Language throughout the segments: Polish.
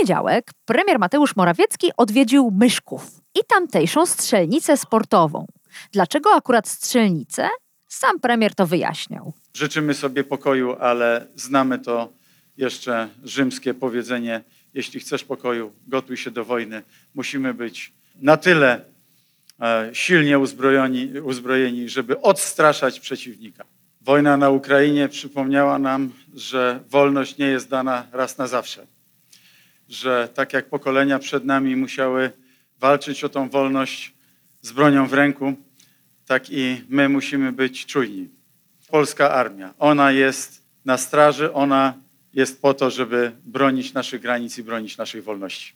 Poniedziałek premier Mateusz Morawiecki odwiedził Myszków i tamtejszą strzelnicę sportową. Dlaczego akurat strzelnicę? Sam premier to wyjaśniał. Życzymy sobie pokoju, ale znamy to jeszcze rzymskie powiedzenie: jeśli chcesz pokoju, gotuj się do wojny. Musimy być na tyle e, silnie uzbrojeni, uzbrojeni, żeby odstraszać przeciwnika. Wojna na Ukrainie przypomniała nam, że wolność nie jest dana raz na zawsze. Że tak jak pokolenia przed nami musiały walczyć o tą wolność z bronią w ręku, tak i my musimy być czujni. Polska armia, ona jest na straży, ona jest po to, żeby bronić naszych granic i bronić naszej wolności.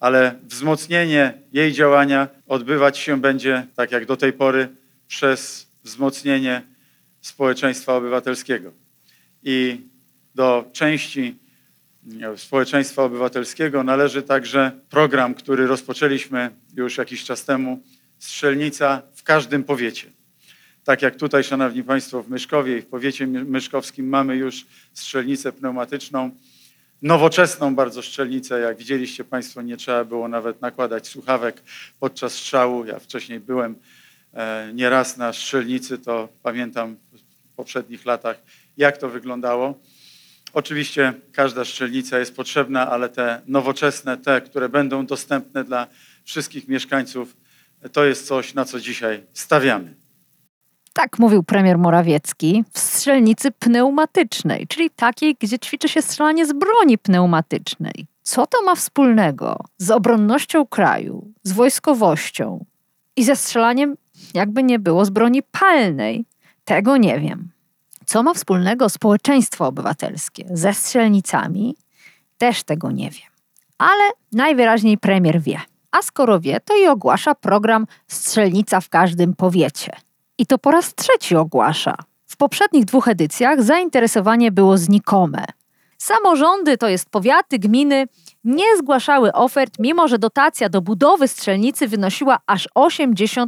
Ale wzmocnienie jej działania odbywać się będzie, tak jak do tej pory, przez wzmocnienie społeczeństwa obywatelskiego. I do części społeczeństwa obywatelskiego należy także program, który rozpoczęliśmy już jakiś czas temu, Strzelnica w każdym powiecie. Tak jak tutaj, Szanowni Państwo, w Myszkowie i w powiecie myszkowskim mamy już strzelnicę pneumatyczną, nowoczesną bardzo strzelnicę. Jak widzieliście Państwo, nie trzeba było nawet nakładać słuchawek podczas strzału. Ja wcześniej byłem e, nieraz na strzelnicy, to pamiętam w poprzednich latach, jak to wyglądało. Oczywiście każda strzelnica jest potrzebna, ale te nowoczesne, te, które będą dostępne dla wszystkich mieszkańców, to jest coś, na co dzisiaj stawiamy. Tak mówił premier Morawiecki w strzelnicy pneumatycznej, czyli takiej, gdzie ćwiczy się strzelanie z broni pneumatycznej. Co to ma wspólnego z obronnością kraju, z wojskowością i ze strzelaniem, jakby nie było, z broni palnej? Tego nie wiem. Co ma wspólnego społeczeństwo obywatelskie ze strzelnicami? Też tego nie wiem. Ale najwyraźniej premier wie. A skoro wie, to i ogłasza program Strzelnica w każdym powiecie. I to po raz trzeci ogłasza. W poprzednich dwóch edycjach zainteresowanie było znikome. Samorządy, to jest powiaty, gminy, nie zgłaszały ofert, mimo że dotacja do budowy strzelnicy wynosiła aż 80%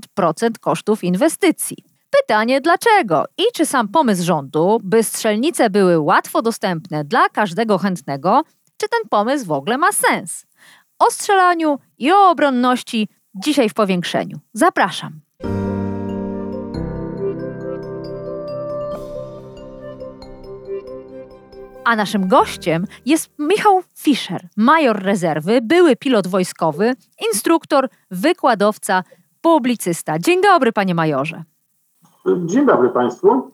kosztów inwestycji. Pytanie dlaczego i czy sam pomysł rządu, by strzelnice były łatwo dostępne dla każdego chętnego, czy ten pomysł w ogóle ma sens? O strzelaniu i o obronności dzisiaj w powiększeniu. Zapraszam. A naszym gościem jest Michał Fischer, major rezerwy, były pilot wojskowy, instruktor, wykładowca, publicysta. Dzień dobry, panie majorze. Dzień dobry Państwu.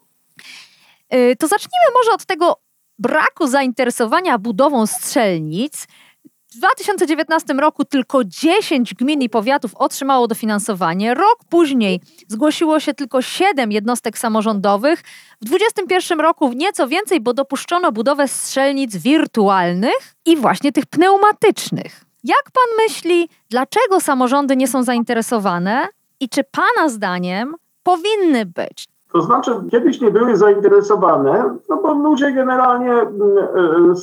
Y, to zacznijmy może od tego braku zainteresowania budową strzelnic. W 2019 roku tylko 10 gmin i powiatów otrzymało dofinansowanie. Rok później zgłosiło się tylko 7 jednostek samorządowych. W 2021 roku nieco więcej, bo dopuszczono budowę strzelnic wirtualnych i właśnie tych pneumatycznych. Jak pan myśli, dlaczego samorządy nie są zainteresowane i czy pana zdaniem powinny być? To znaczy, kiedyś nie były zainteresowane, no bo ludzie generalnie, mm, e,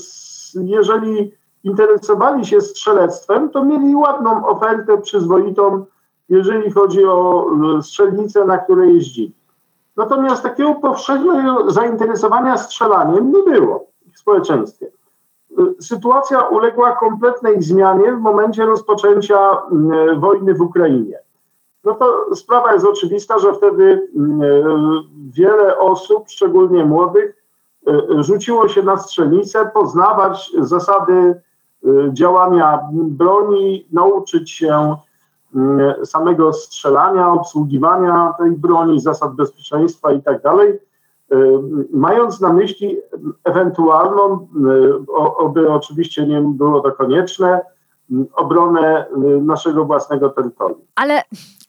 jeżeli interesowali się strzelectwem, to mieli ładną ofertę przyzwoitą, jeżeli chodzi o e, strzelnice, na które jeździli. Natomiast takiego powszechnego zainteresowania strzelaniem nie było w społeczeństwie. E, sytuacja uległa kompletnej zmianie w momencie rozpoczęcia mm, wojny w Ukrainie. No to sprawa jest oczywista, że wtedy mm, e, wiele osób, szczególnie młodych, rzuciło się na strzelnicę, poznawać zasady działania broni, nauczyć się y, samego strzelania, obsługiwania tej broni, zasad bezpieczeństwa i tak dalej, mając na myśli ewentualną, oby oczywiście nie było to konieczne, obronę naszego własnego terytorium. Ale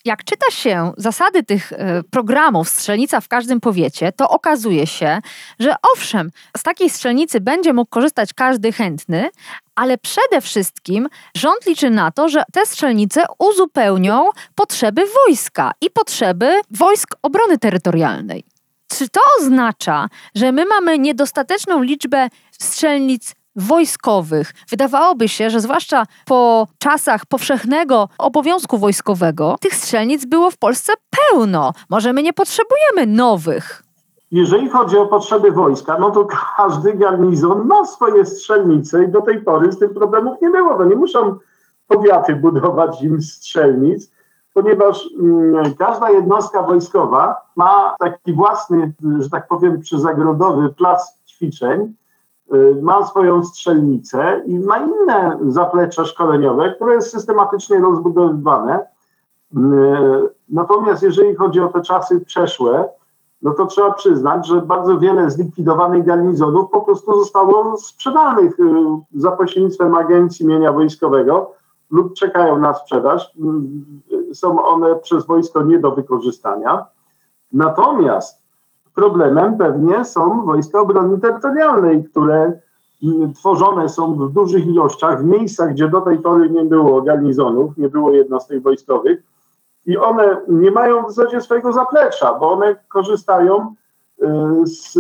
jak czyta się zasady tych e, programów Strzelnica w każdym powiecie, to okazuje się, że owszem, z takiej strzelnicy będzie mógł korzystać każdy chętny, ale przede wszystkim rząd liczy na to, że te strzelnice uzupełnią potrzeby wojska i potrzeby wojsk obrony terytorialnej. Czy to oznacza, że my mamy niedostateczną liczbę strzelnic wojskowych. Wydawałoby się, że zwłaszcza po czasach powszechnego obowiązku wojskowego, tych strzelnic było w Polsce pełno. Może my nie potrzebujemy nowych. Jeżeli chodzi o potrzeby wojska, no to każdy garnizon ma swoje strzelnice i do tej pory z tym problemów nie było. No nie muszą powiaty budować im strzelnic, ponieważ mm, każda jednostka wojskowa ma taki własny, że tak powiem, przyzagrodowy plac ćwiczeń, ma swoją strzelnicę i ma inne zaplecze szkoleniowe, które jest systematycznie rozbudowywane. Y, natomiast jeżeli chodzi o te czasy przeszłe, no to trzeba przyznać, że bardzo wiele zlikwidowanych garnizonów po prostu zostało sprzedanych y, za pośrednictwem Agencji Mienia Wojskowego lub czekają na sprzedaż. Y, są one przez wojsko nie do wykorzystania. Natomiast problemem pewnie są wojska obrony terytorialnej, które y, tworzone są w dużych ilościach w miejscach, gdzie do tej pory nie było garnizonów, nie było jednostek wojskowych. I one nie mają w zasadzie swojego zaplecza, bo one korzystają y, z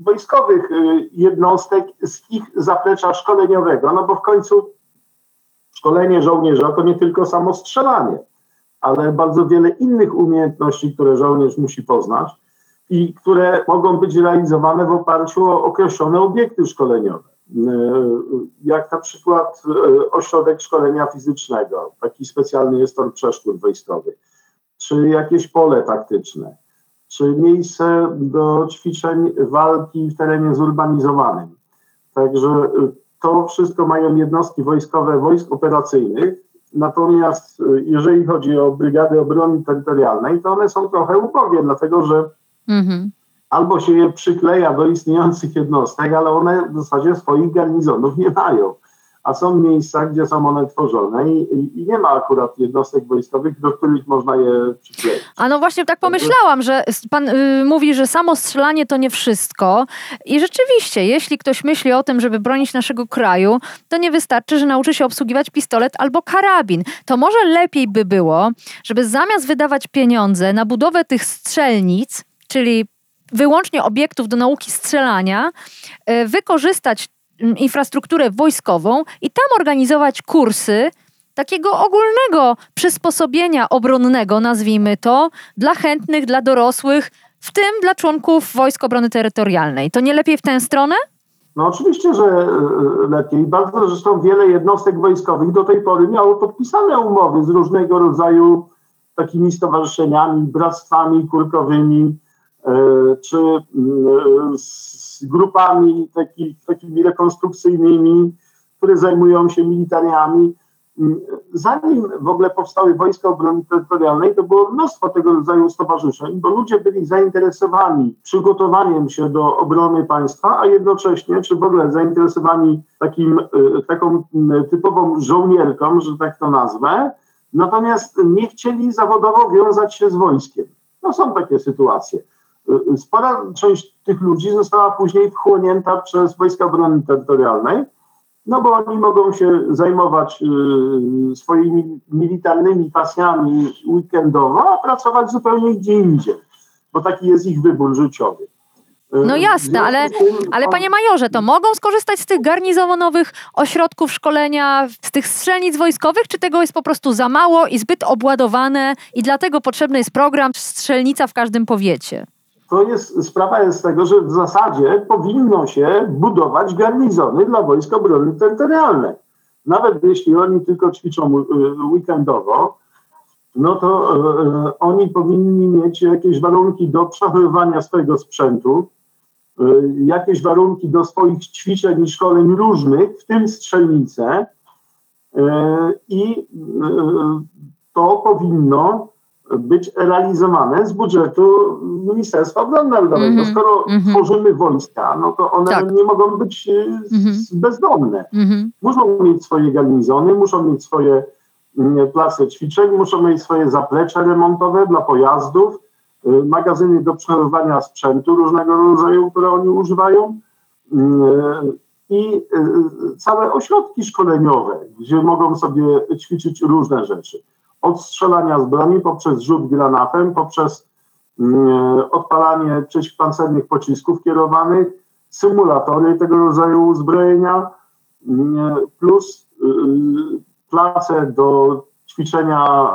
wojskowych y, jednostek, z ich zaplecza szkoleniowego, no bo w końcu szkolenie żołnierza to nie tylko samo strzelanie, ale bardzo wiele innych umiejętności, które żołnierz musi poznać i które mogą być realizowane w oparciu o określone obiekty szkoleniowe. Y, jak na przykład y, ośrodek szkolenia fizycznego, taki specjalny jest tor przeszkód wojskowych, czy jakieś pole taktyczne, czy miejsce do ćwiczeń walki w terenie zurbanizowanym. Także y, to wszystko mają jednostki wojskowe wojsk operacyjnych, natomiast jeżeli chodzi o brygady obrony terytorialnej, to one są trochę ubogie, dlatego że mhm albo się je przykleja do istniejących jednostek, ale one w zasadzie swoich garnizonów nie mają. A są miejsca, gdzie są one tworzone i, i nie ma akurat jednostek wojskowych, do których można je przykleić. A no właśnie tak pomyślałam, że pan y, mówi, że samo strzelanie to nie wszystko. I rzeczywiście, jeśli ktoś myśli o tym, żeby bronić naszego kraju, to nie wystarczy, że nauczy się obsługiwać pistolet albo karabin. To może lepiej by było, żeby zamiast wydawać pieniądze na budowę tych strzelnic, czyli wyłącznie obiektów do nauki strzelania, e, wykorzystać infrastrukturę wojskową i tam organizować kursy takiego ogólnego przysposobienia obronnego, nazwijmy to, dla chętnych, dla dorosłych, w tym dla członków Wojsk Obrony Terytorialnej. To nie lepiej w tę stronę? No oczywiście, że e, lepiej. Bardzo zresztą wiele jednostek wojskowych do tej pory miało podpisane umowy z różnego rodzaju takimi stowarzyszeniami, bractwami kurkowymi, E, czy mm, z grupami taki, takimi rekonstrukcyjnymi, które zajmują się militariami. Mm, zanim w ogóle powstały Wojska Obrony Terytorialnej, to było mnóstwo tego rodzaju stowarzyszeń, bo ludzie byli zainteresowani przygotowaniem się do obrony państwa, a jednocześnie, czy w ogóle zainteresowani takim, e, taką typową żołnierką, że tak to nazwę, natomiast nie chcieli zawodowo wiązać się z wojskiem. No są takie sytuacje. Spora część tych ludzi została później wchłonięta przez Wojska Obrony Terytorialnej, no bo oni mogą się zajmować y, swoimi militarnymi pasjami weekendowo, a pracować zupełnie gdzie indziej, bo taki jest ich wybór życiowy. Y, no jasne, ale, ale panie majorze, to mogą skorzystać z tych garnizonowych ośrodków szkolenia, z tych strzelnic wojskowych, czy tego jest po prostu za mało i zbyt obładowane i dlatego potrzebny jest program strzelnica w każdym powiecie? To jest, sprawa jest tego, że w zasadzie powinno się budować garnizony dla Wojsk Obrony Terytorialnej. Nawet jeśli oni tylko ćwiczą y, weekendowo, no to y, oni powinni mieć jakieś warunki do przechowywania swojego sprzętu, y, jakieś warunki do swoich ćwiczeń i szkoleń różnych, w tym strzelnice. I to powinno być realizowane z budżetu Ministerstwa Obrony Narodowej. Mm -hmm. no skoro mm -hmm. tworzymy wojska, no to one tak. nie mogą być mm -hmm. bezdomne. Mhm. Muszą mieć swoje garnizony, muszą mieć swoje place ćwiczeń, muszą mieć swoje zaplecze remontowe dla pojazdów, magazyny do przechowywania sprzętu różnego rodzaju, które oni używają i całe ośrodki szkoleniowe, gdzie mogą sobie ćwiczyć różne rzeczy. Od strzelania z broni poprzez rzut granatem, poprzez odpalanie przeciwpancernych pocisków kierowanych, symulatory tego rodzaju uzbrojenia, plus place do ćwiczenia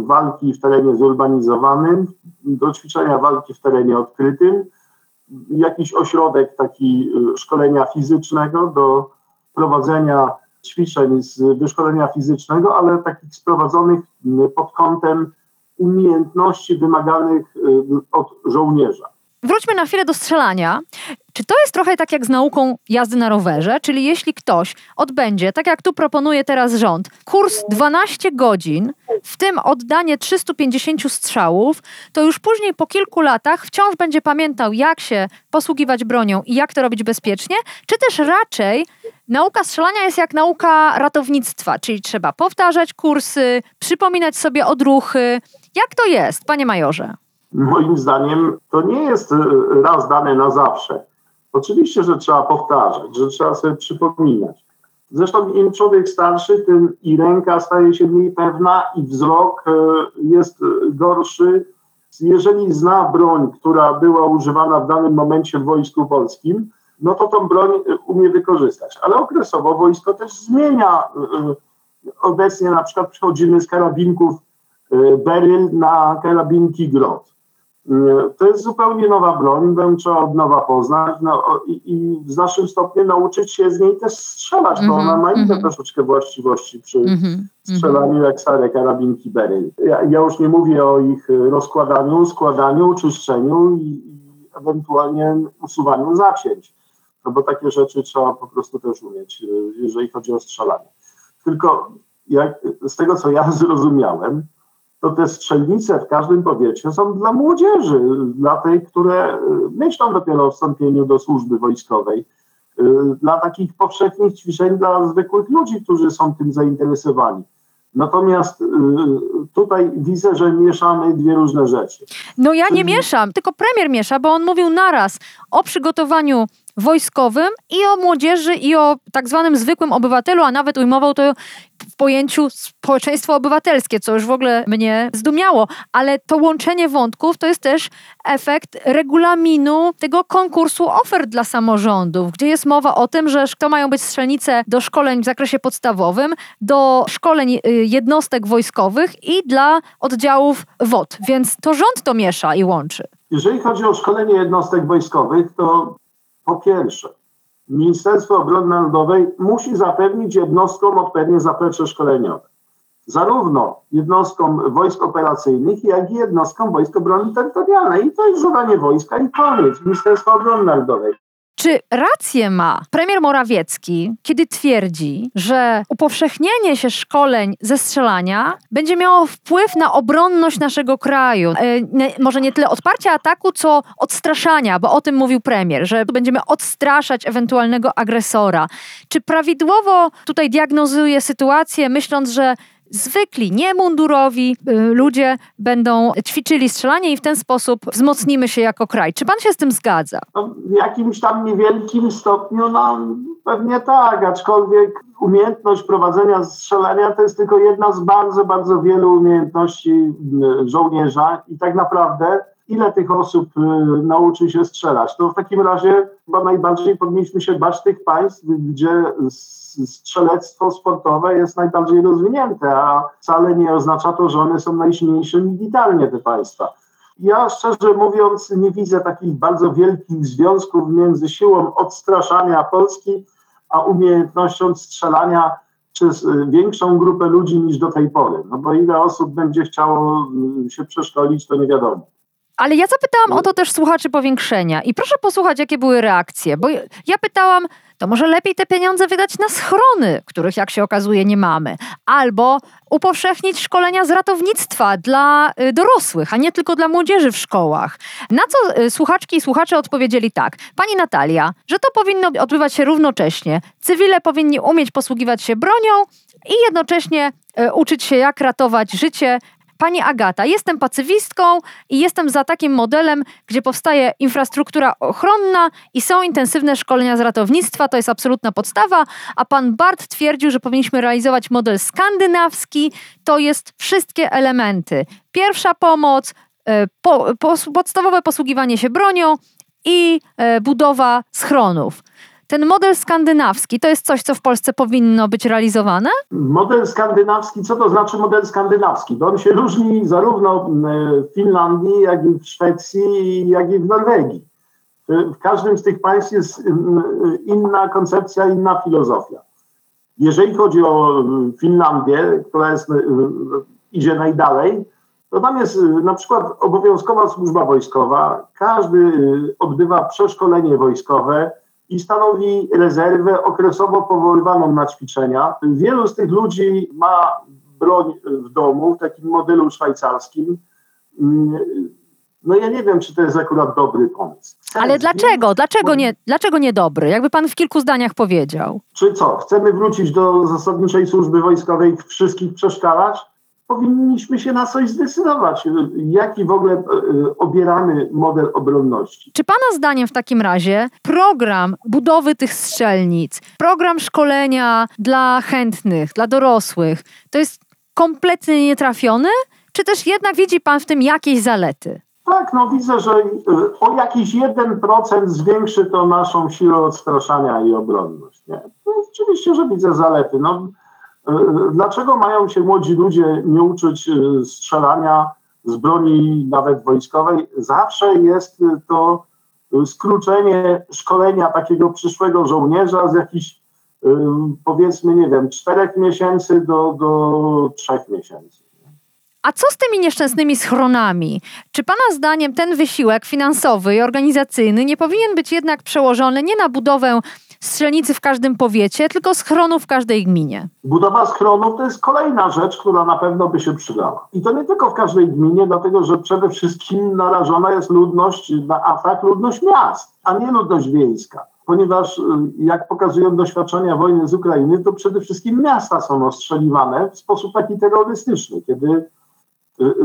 walki w terenie zurbanizowanym, do ćwiczenia walki w terenie odkrytym, jakiś ośrodek taki szkolenia fizycznego do prowadzenia ćwiczeń z wyszkolenia fizycznego, ale takich sprowadzonych pod kątem umiejętności wymaganych od żołnierza. Wróćmy na chwilę do strzelania. Czy to jest trochę tak jak z nauką jazdy na rowerze? Czyli jeśli ktoś odbędzie, tak jak tu proponuje teraz rząd, kurs 12 godzin, w tym oddanie 350 strzałów, to już później po kilku latach wciąż będzie pamiętał, jak się posługiwać bronią i jak to robić bezpiecznie? Czy też raczej nauka strzelania jest jak nauka ratownictwa, czyli trzeba powtarzać kursy, przypominać sobie odruchy. Jak to jest, panie majorze? Moim zdaniem to nie jest e, raz dane na zawsze. Oczywiście, że trzeba powtarzać, że trzeba sobie przypominać. Zresztą im człowiek starszy, tym i ręka staje się mniej pewna, i wzrok e, jest gorszy. Jeżeli zna broń, która była używana w danym momencie w Wojsku Polskim, no to tą broń e, umie wykorzystać. Ale okresowo wojsko też zmienia. Obecnie na przykład przechodzimy z karabinków Beryl na karabinki Grot. To jest zupełnie nowa broń, będą trzeba od nowa poznać no, i, i w naszym stopniu nauczyć się z niej też strzelać, mm -hmm, bo ona ma inne mm -hmm. troszeczkę właściwości przy mm -hmm, strzelaniu jak stare karabinki Beryl. Ja, ja, już nie mówię o ich rozkładaniu, składaniu, czyszczeniu i, i ewentualnie usuwaniu zacięć, no bo takie rzeczy trzeba po prostu też umieć, jeżeli chodzi o strzelanie. Tylko jak, z tego, co ja zrozumiałem, to te strzelnice w każdym powiecie są dla młodzieży, dla tych, które y, myślą dopiero o wstąpieniu do służby wojskowej, y, dla takich powszechnych ćwiczeń dla zwykłych ludzi, którzy są tym zainteresowani. Natomiast y, tutaj widzę, że mieszamy dwie różne rzeczy. No ja nie mieszam, tylko premier miesza, bo on mówił naraz o przygotowaniu wojskowym i o młodzieży i o tak zwanym zwykłym obywatelu, a nawet ujmował to w pojęciu społeczeństwo obywatelskie, co już w ogóle mnie zdumiało, ale to łączenie wątków to jest też efekt regulaminu tego konkursu ofert dla samorządów, gdzie jest mowa o tym, że to mają być strzelnice do szkoleń w zakresie podstawowym, do szkoleń y, jednostek wojskowych i dla oddziałów WOD, więc to rząd to miesza i łączy. Jeżeli chodzi o szkolenie jednostek wojskowych, to po pierwsze, Ministerstwo Obrony Narodowej musi zapewnić jednostkom odpowiednie zaplecze szkoleniowe. Zarówno jednostkom wojsk operacyjnych, jak i jednostkom Wojsk Obrony Terytorialnej. I to jest zadanie wojska i koniec Ministerstwa Obrony Narodowej. Czy rację ma premier Morawiecki, kiedy twierdzi, że upowszechnienie się szkoleń ze strzelania będzie miało wpływ na obronność naszego kraju? E, może nie tyle odparcia ataku, co odstraszania, bo o tym mówił premier, że będziemy odstraszać ewentualnego agresora. Czy prawidłowo tutaj diagnozuje sytuację, myśląc, że zwykli, niemundurowi y, ludzie będą ćwiczyli strzelanie i w ten sposób wzmocnimy się jako kraj. Czy pan się z tym zgadza? No, w jakimś tam niewielkim stopniu, no pewnie tak, aczkolwiek umiejętność prowadzenia strzelania to jest tylko jedna z bardzo, bardzo wielu umiejętności y, żołnierza i tak naprawdę ile tych osób y, nauczy się strzelać. To w takim razie chyba najbardziej powinniśmy się bać tych państw, gdzie strzelectwo sportowe jest najbardziej rozwinięte, a wcale nie oznacza to, że one są najsilniejsze militarnie te państwa. Ja szczerze mówiąc nie widzę takich bardzo wielkich związków między siłą odstraszania Polski, a umiejętnością strzelania przez y, większą grupę ludzi niż do tej pory. No bo ile osób będzie chciało y, się przeszkolić, to nie wiadomo. Ale ja zapytałam o to też słuchaczy powiększenia i proszę posłuchać, jakie były reakcje, bo ja pytałam, to może lepiej te pieniądze wydać na schrony, których jak się okazuje nie mamy, albo upowszechnić szkolenia z ratownictwa dla y, dorosłych, a nie tylko dla młodzieży w szkołach. Na co y, słuchaczki i słuchacze odpowiedzieli tak. Pani Natalia, że to powinno odbywać się równocześnie. Cywile powinni umieć posługiwać się bronią i jednocześnie y, uczyć się, jak ratować życie Pani Agata, jestem pacyfistką i jestem za takim modelem, gdzie powstaje infrastruktura ochronna i są intensywne szkolenia z ratownictwa, to jest absolutna podstawa, a pan Bart twierdził, że powinniśmy realizować model skandynawski, to jest wszystkie elementy. Pierwsza pomoc, e, po, po, podstawowe posługiwanie się bronią i e, budowa schronów. Ten model skandynawski to jest coś, co w Polsce powinno być realizowane? Model skandynawski, co to znaczy model skandynawski? Bo on się różni zarówno w Finlandii, jak i w Szwecji, jak i w Norwegii. W każdym z tych państw jest inna koncepcja, inna filozofia. Jeżeli chodzi o Finlandię, która jest, idzie najdalej, to tam jest na przykład obowiązkowa służba wojskowa. Każdy odbywa przeszkolenie wojskowe, i stanowi rezerwę okresowo powoływaną na ćwiczenia. Wielu z tych ludzi ma broń w domu w takim modelu szwajcarskim. No ja nie wiem, czy to jest akurat dobry pomysł. Ale dlaczego? Dlaczego nie, dlaczego nie dobry? Jakby pan w kilku zdaniach powiedział. Czy co? Chcemy wrócić do zasadniczej służby wojskowej wszystkich przeszkalać? Powinniśmy się na coś zdecydować. Jaki w ogóle e, obieramy model obronności? Czy Pana zdaniem w takim razie program budowy tych strzelnic, program szkolenia dla chętnych, dla dorosłych, to jest kompletnie nietrafiony? Czy też jednak widzi Pan w tym jakieś zalety? Tak, no widzę, że e, o jakiś 1% zwiększy to naszą siłę odstraszania i obronność. Nie? No, oczywiście, że widzę zalety. No, Dlaczego mają się młodzi ludzie nie uczyć y, strzelania z broni nawet wojskowej? Zawsze jest to skrócenie szkolenia takiego przyszłego żołnierza z jakichś y, powiedzmy, nie wiem, czterech miesięcy do, do trzech miesięcy. A co z tymi nieszczęsnymi schronami? Czy Pana zdaniem ten wysiłek finansowy i organizacyjny nie powinien być jednak przełożony nie na budowę strzelnicy w każdym powiecie, tylko schronów w każdej gminie. Budowa schronów to jest kolejna rzecz, która na pewno by się przydała. I to nie tylko w każdej gminie, dlatego że przede wszystkim narażona jest ludność na atak, ludność miast, a nie ludność wiejska. Ponieważ, y, jak pokazują doświadczenia wojny z Ukrainy, to przede wszystkim miasta są ostrzeliwane w sposób taki terrorystyczny, kiedy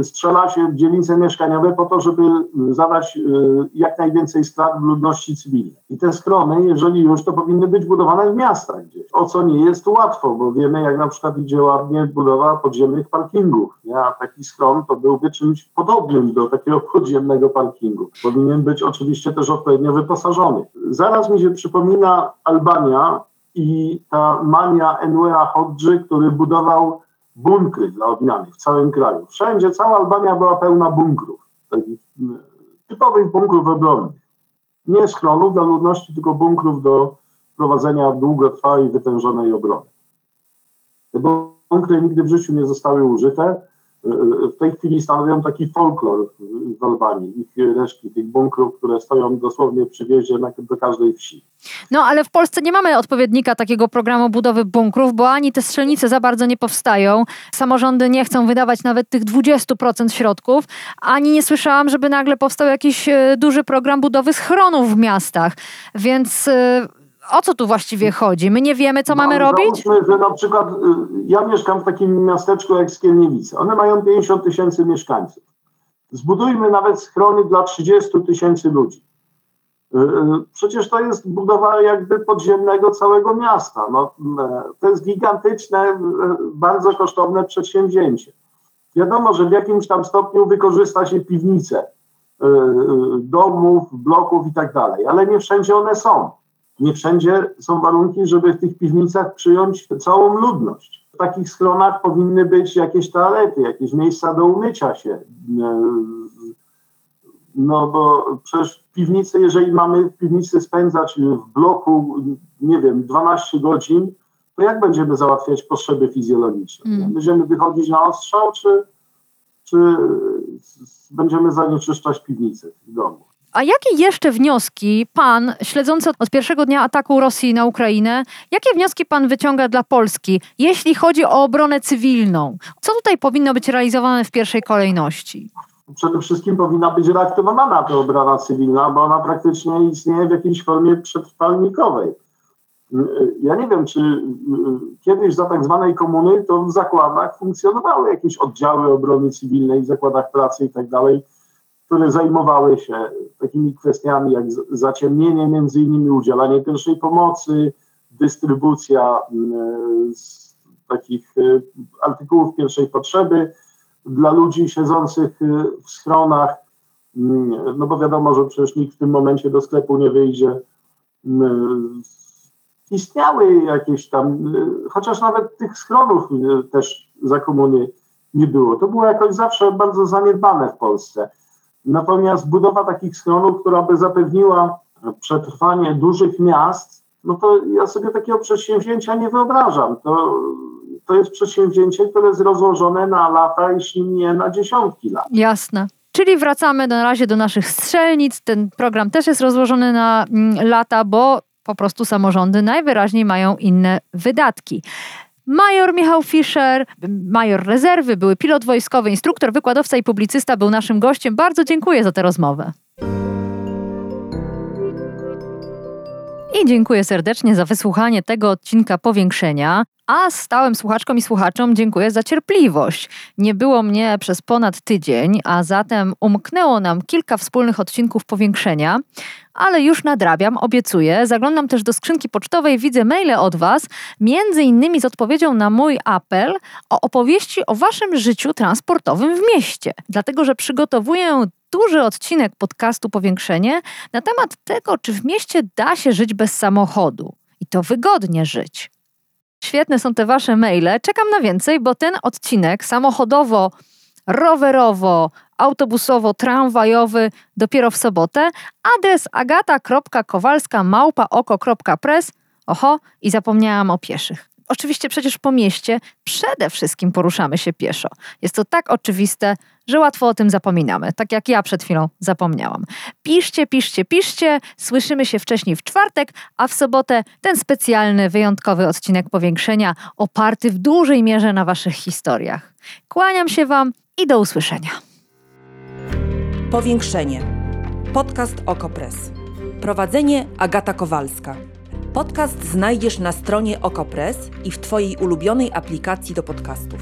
strzela się w dzielnice mieszkaniowe po to, żeby zadać y, jak najwięcej strat w ludności cywilnej. I te schrony, jeżeli już, to powinny być budowane w miastach gdzieś. O co nie jest łatwo, bo wiemy, jak na przykład idzie ładnie budowa podziemnych parkingów. Ja taki schron to byłby czymś podobnym do takiego podziemnego parkingu. Powinien być oczywiście też odpowiednio wyposażony. Zaraz mi się przypomina Albania i ta mania Enwera Hodży, który budował bunkry dla odmiany w całym kraju. Wszędzie, cała Albania była pełna bunkrów, takich typowych bunkrów obronnych. Nie schronów dla ludności, tylko bunkrów do prowadzenia długotrwałej, wytężonej obrony. Te bunkry nigdy w życiu nie zostały użyte w tej chwili stanowią taki folklor w Albanii, ich resztki tych bunkrów, które stoją dosłownie przy wjeździe do każdej wsi. No ale w Polsce nie mamy odpowiednika takiego programu budowy bunkrów, bo ani te strzelnice za bardzo nie powstają, samorządy nie chcą wydawać nawet tych 20% środków, ani nie słyszałam, żeby nagle powstał jakiś e, duży program budowy schronów w miastach, więc e, o co tu właściwie chodzi? My nie wiemy, co no, mamy robić? że na przykład y, ja mieszkam w takim miasteczku jak Skielniewice. One mają 50 tysięcy mieszkańców. Zbudujmy nawet schrony dla 30 tysięcy ludzi. Y, y, przecież to jest budowa jakby podziemnego całego miasta. No, to jest gigantyczne, bardzo kosztowne przedsięwzięcie. Wiadomo, że w jakimś tam stopniu wykorzysta się piwnice domów, bloków i tak dalej, ale nie wszędzie one są nie wszędzie są warunki, żeby w tych piwnicach przyjąć całą ludność. W takich schronach powinny być jakieś toalety, jakieś miejsca do umycia się. E, no bo przecież w piwnicy, jeżeli mamy w piwnicy spędzać w bloku, nie wiem, 12 godzin, to jak będziemy załatwiać potrzeby fizjologiczne? Mm. Będziemy wychodzić na ostrzał, czy, czy będziemy zanieczyszczać piwnicę w domu? A jakie jeszcze wnioski pan, śledzący od pierwszego dnia ataku Rosji na Ukrainę, jakie wnioski pan wyciąga dla Polski, jeśli chodzi o obronę cywilną? Co tutaj powinno być realizowane w pierwszej kolejności? Przede wszystkim powinna być reaktywowana ta obrona cywilna, bo ona praktycznie istnieje w jakiejś formie przetrwalnikowej. Ja nie wiem, czy kiedyś za tak zwanej komuny to w zakładach funkcjonowały jakieś oddziały obrony cywilnej, w zakładach pracy i tak dalej, które zajmowały się takimi kwestiami jak zaciemnienie, między innymi udzielanie pierwszej pomocy, dystrybucja y, z takich y, artykułów pierwszej potrzeby dla ludzi siedzących y, w schronach, Mm, no bo wiadomo, że przecież nikt w tym momencie do sklepu nie wyjdzie. Mm, Istniały jakieś tam, chociaż nawet tych schronów też za komuny nie było. To było jakoś zawsze bardzo zaniedbane w Polsce. Natomiast budowa takich schronów, która by zapewniła przetrwanie dużych miast, no to ja sobie takiego przedsięwzięcia nie wyobrażam. To, to jest przedsięwzięcie, które jest rozłożone na lata, jeśli nie na dziesiątki lat. Jasne. Czyli wracamy na razie do naszych strzelnic. Ten program też jest rozłożony na mm, lata, bo po prostu samorządy najwyraźniej mają inne wydatki. Major Michał Fischer, major rezerwy, były pilot wojskowy, instruktor, wykładowca i publicysta był naszym gościem. Bardzo dziękuję za tę rozmowę. I dziękuję serdecznie za wysłuchanie tego odcinka powiększenia. A stałym słuchaczkom i słuchaczom dziękuję za cierpliwość. Nie było mnie przez ponad tydzień, a zatem umknęło nam kilka wspólnych odcinków powiększenia, ale już nadrabiam, obiecuję. Zaglądam też do skrzynki pocztowej, widzę maile od Was, między innymi z odpowiedzią na mój apel o opowieści o Waszym życiu transportowym w mieście. Dlatego, że przygotowuję duży odcinek podcastu Powiększenie na temat tego, czy w mieście da się żyć bez samochodu i to wygodnie żyć. Świetne są te wasze maile. Czekam na więcej, bo ten odcinek samochodowo, rowerowo, autobusowo, tramwajowy dopiero w sobotę. Adres agata.kowalska małpaoko.press. Oho, i zapomniałam o pieszych. Oczywiście przecież po mieście przede wszystkim poruszamy się pieszo. Jest to tak oczywiste, że łatwo o tym zapominamy, tak jak ja przed chwilą zapomniałam. Piszcie, piszcie, piszcie. Słyszymy się wcześniej w czwartek, a w sobotę ten specjalny, wyjątkowy odcinek powiększenia, oparty w dużej mierze na Waszych historiach. Kłaniam się Wam i do usłyszenia. Powiększenie. Podcast Okopres. Prowadzenie Agata Kowalska. Podcast znajdziesz na stronie Okopres i w Twojej ulubionej aplikacji do podcastów.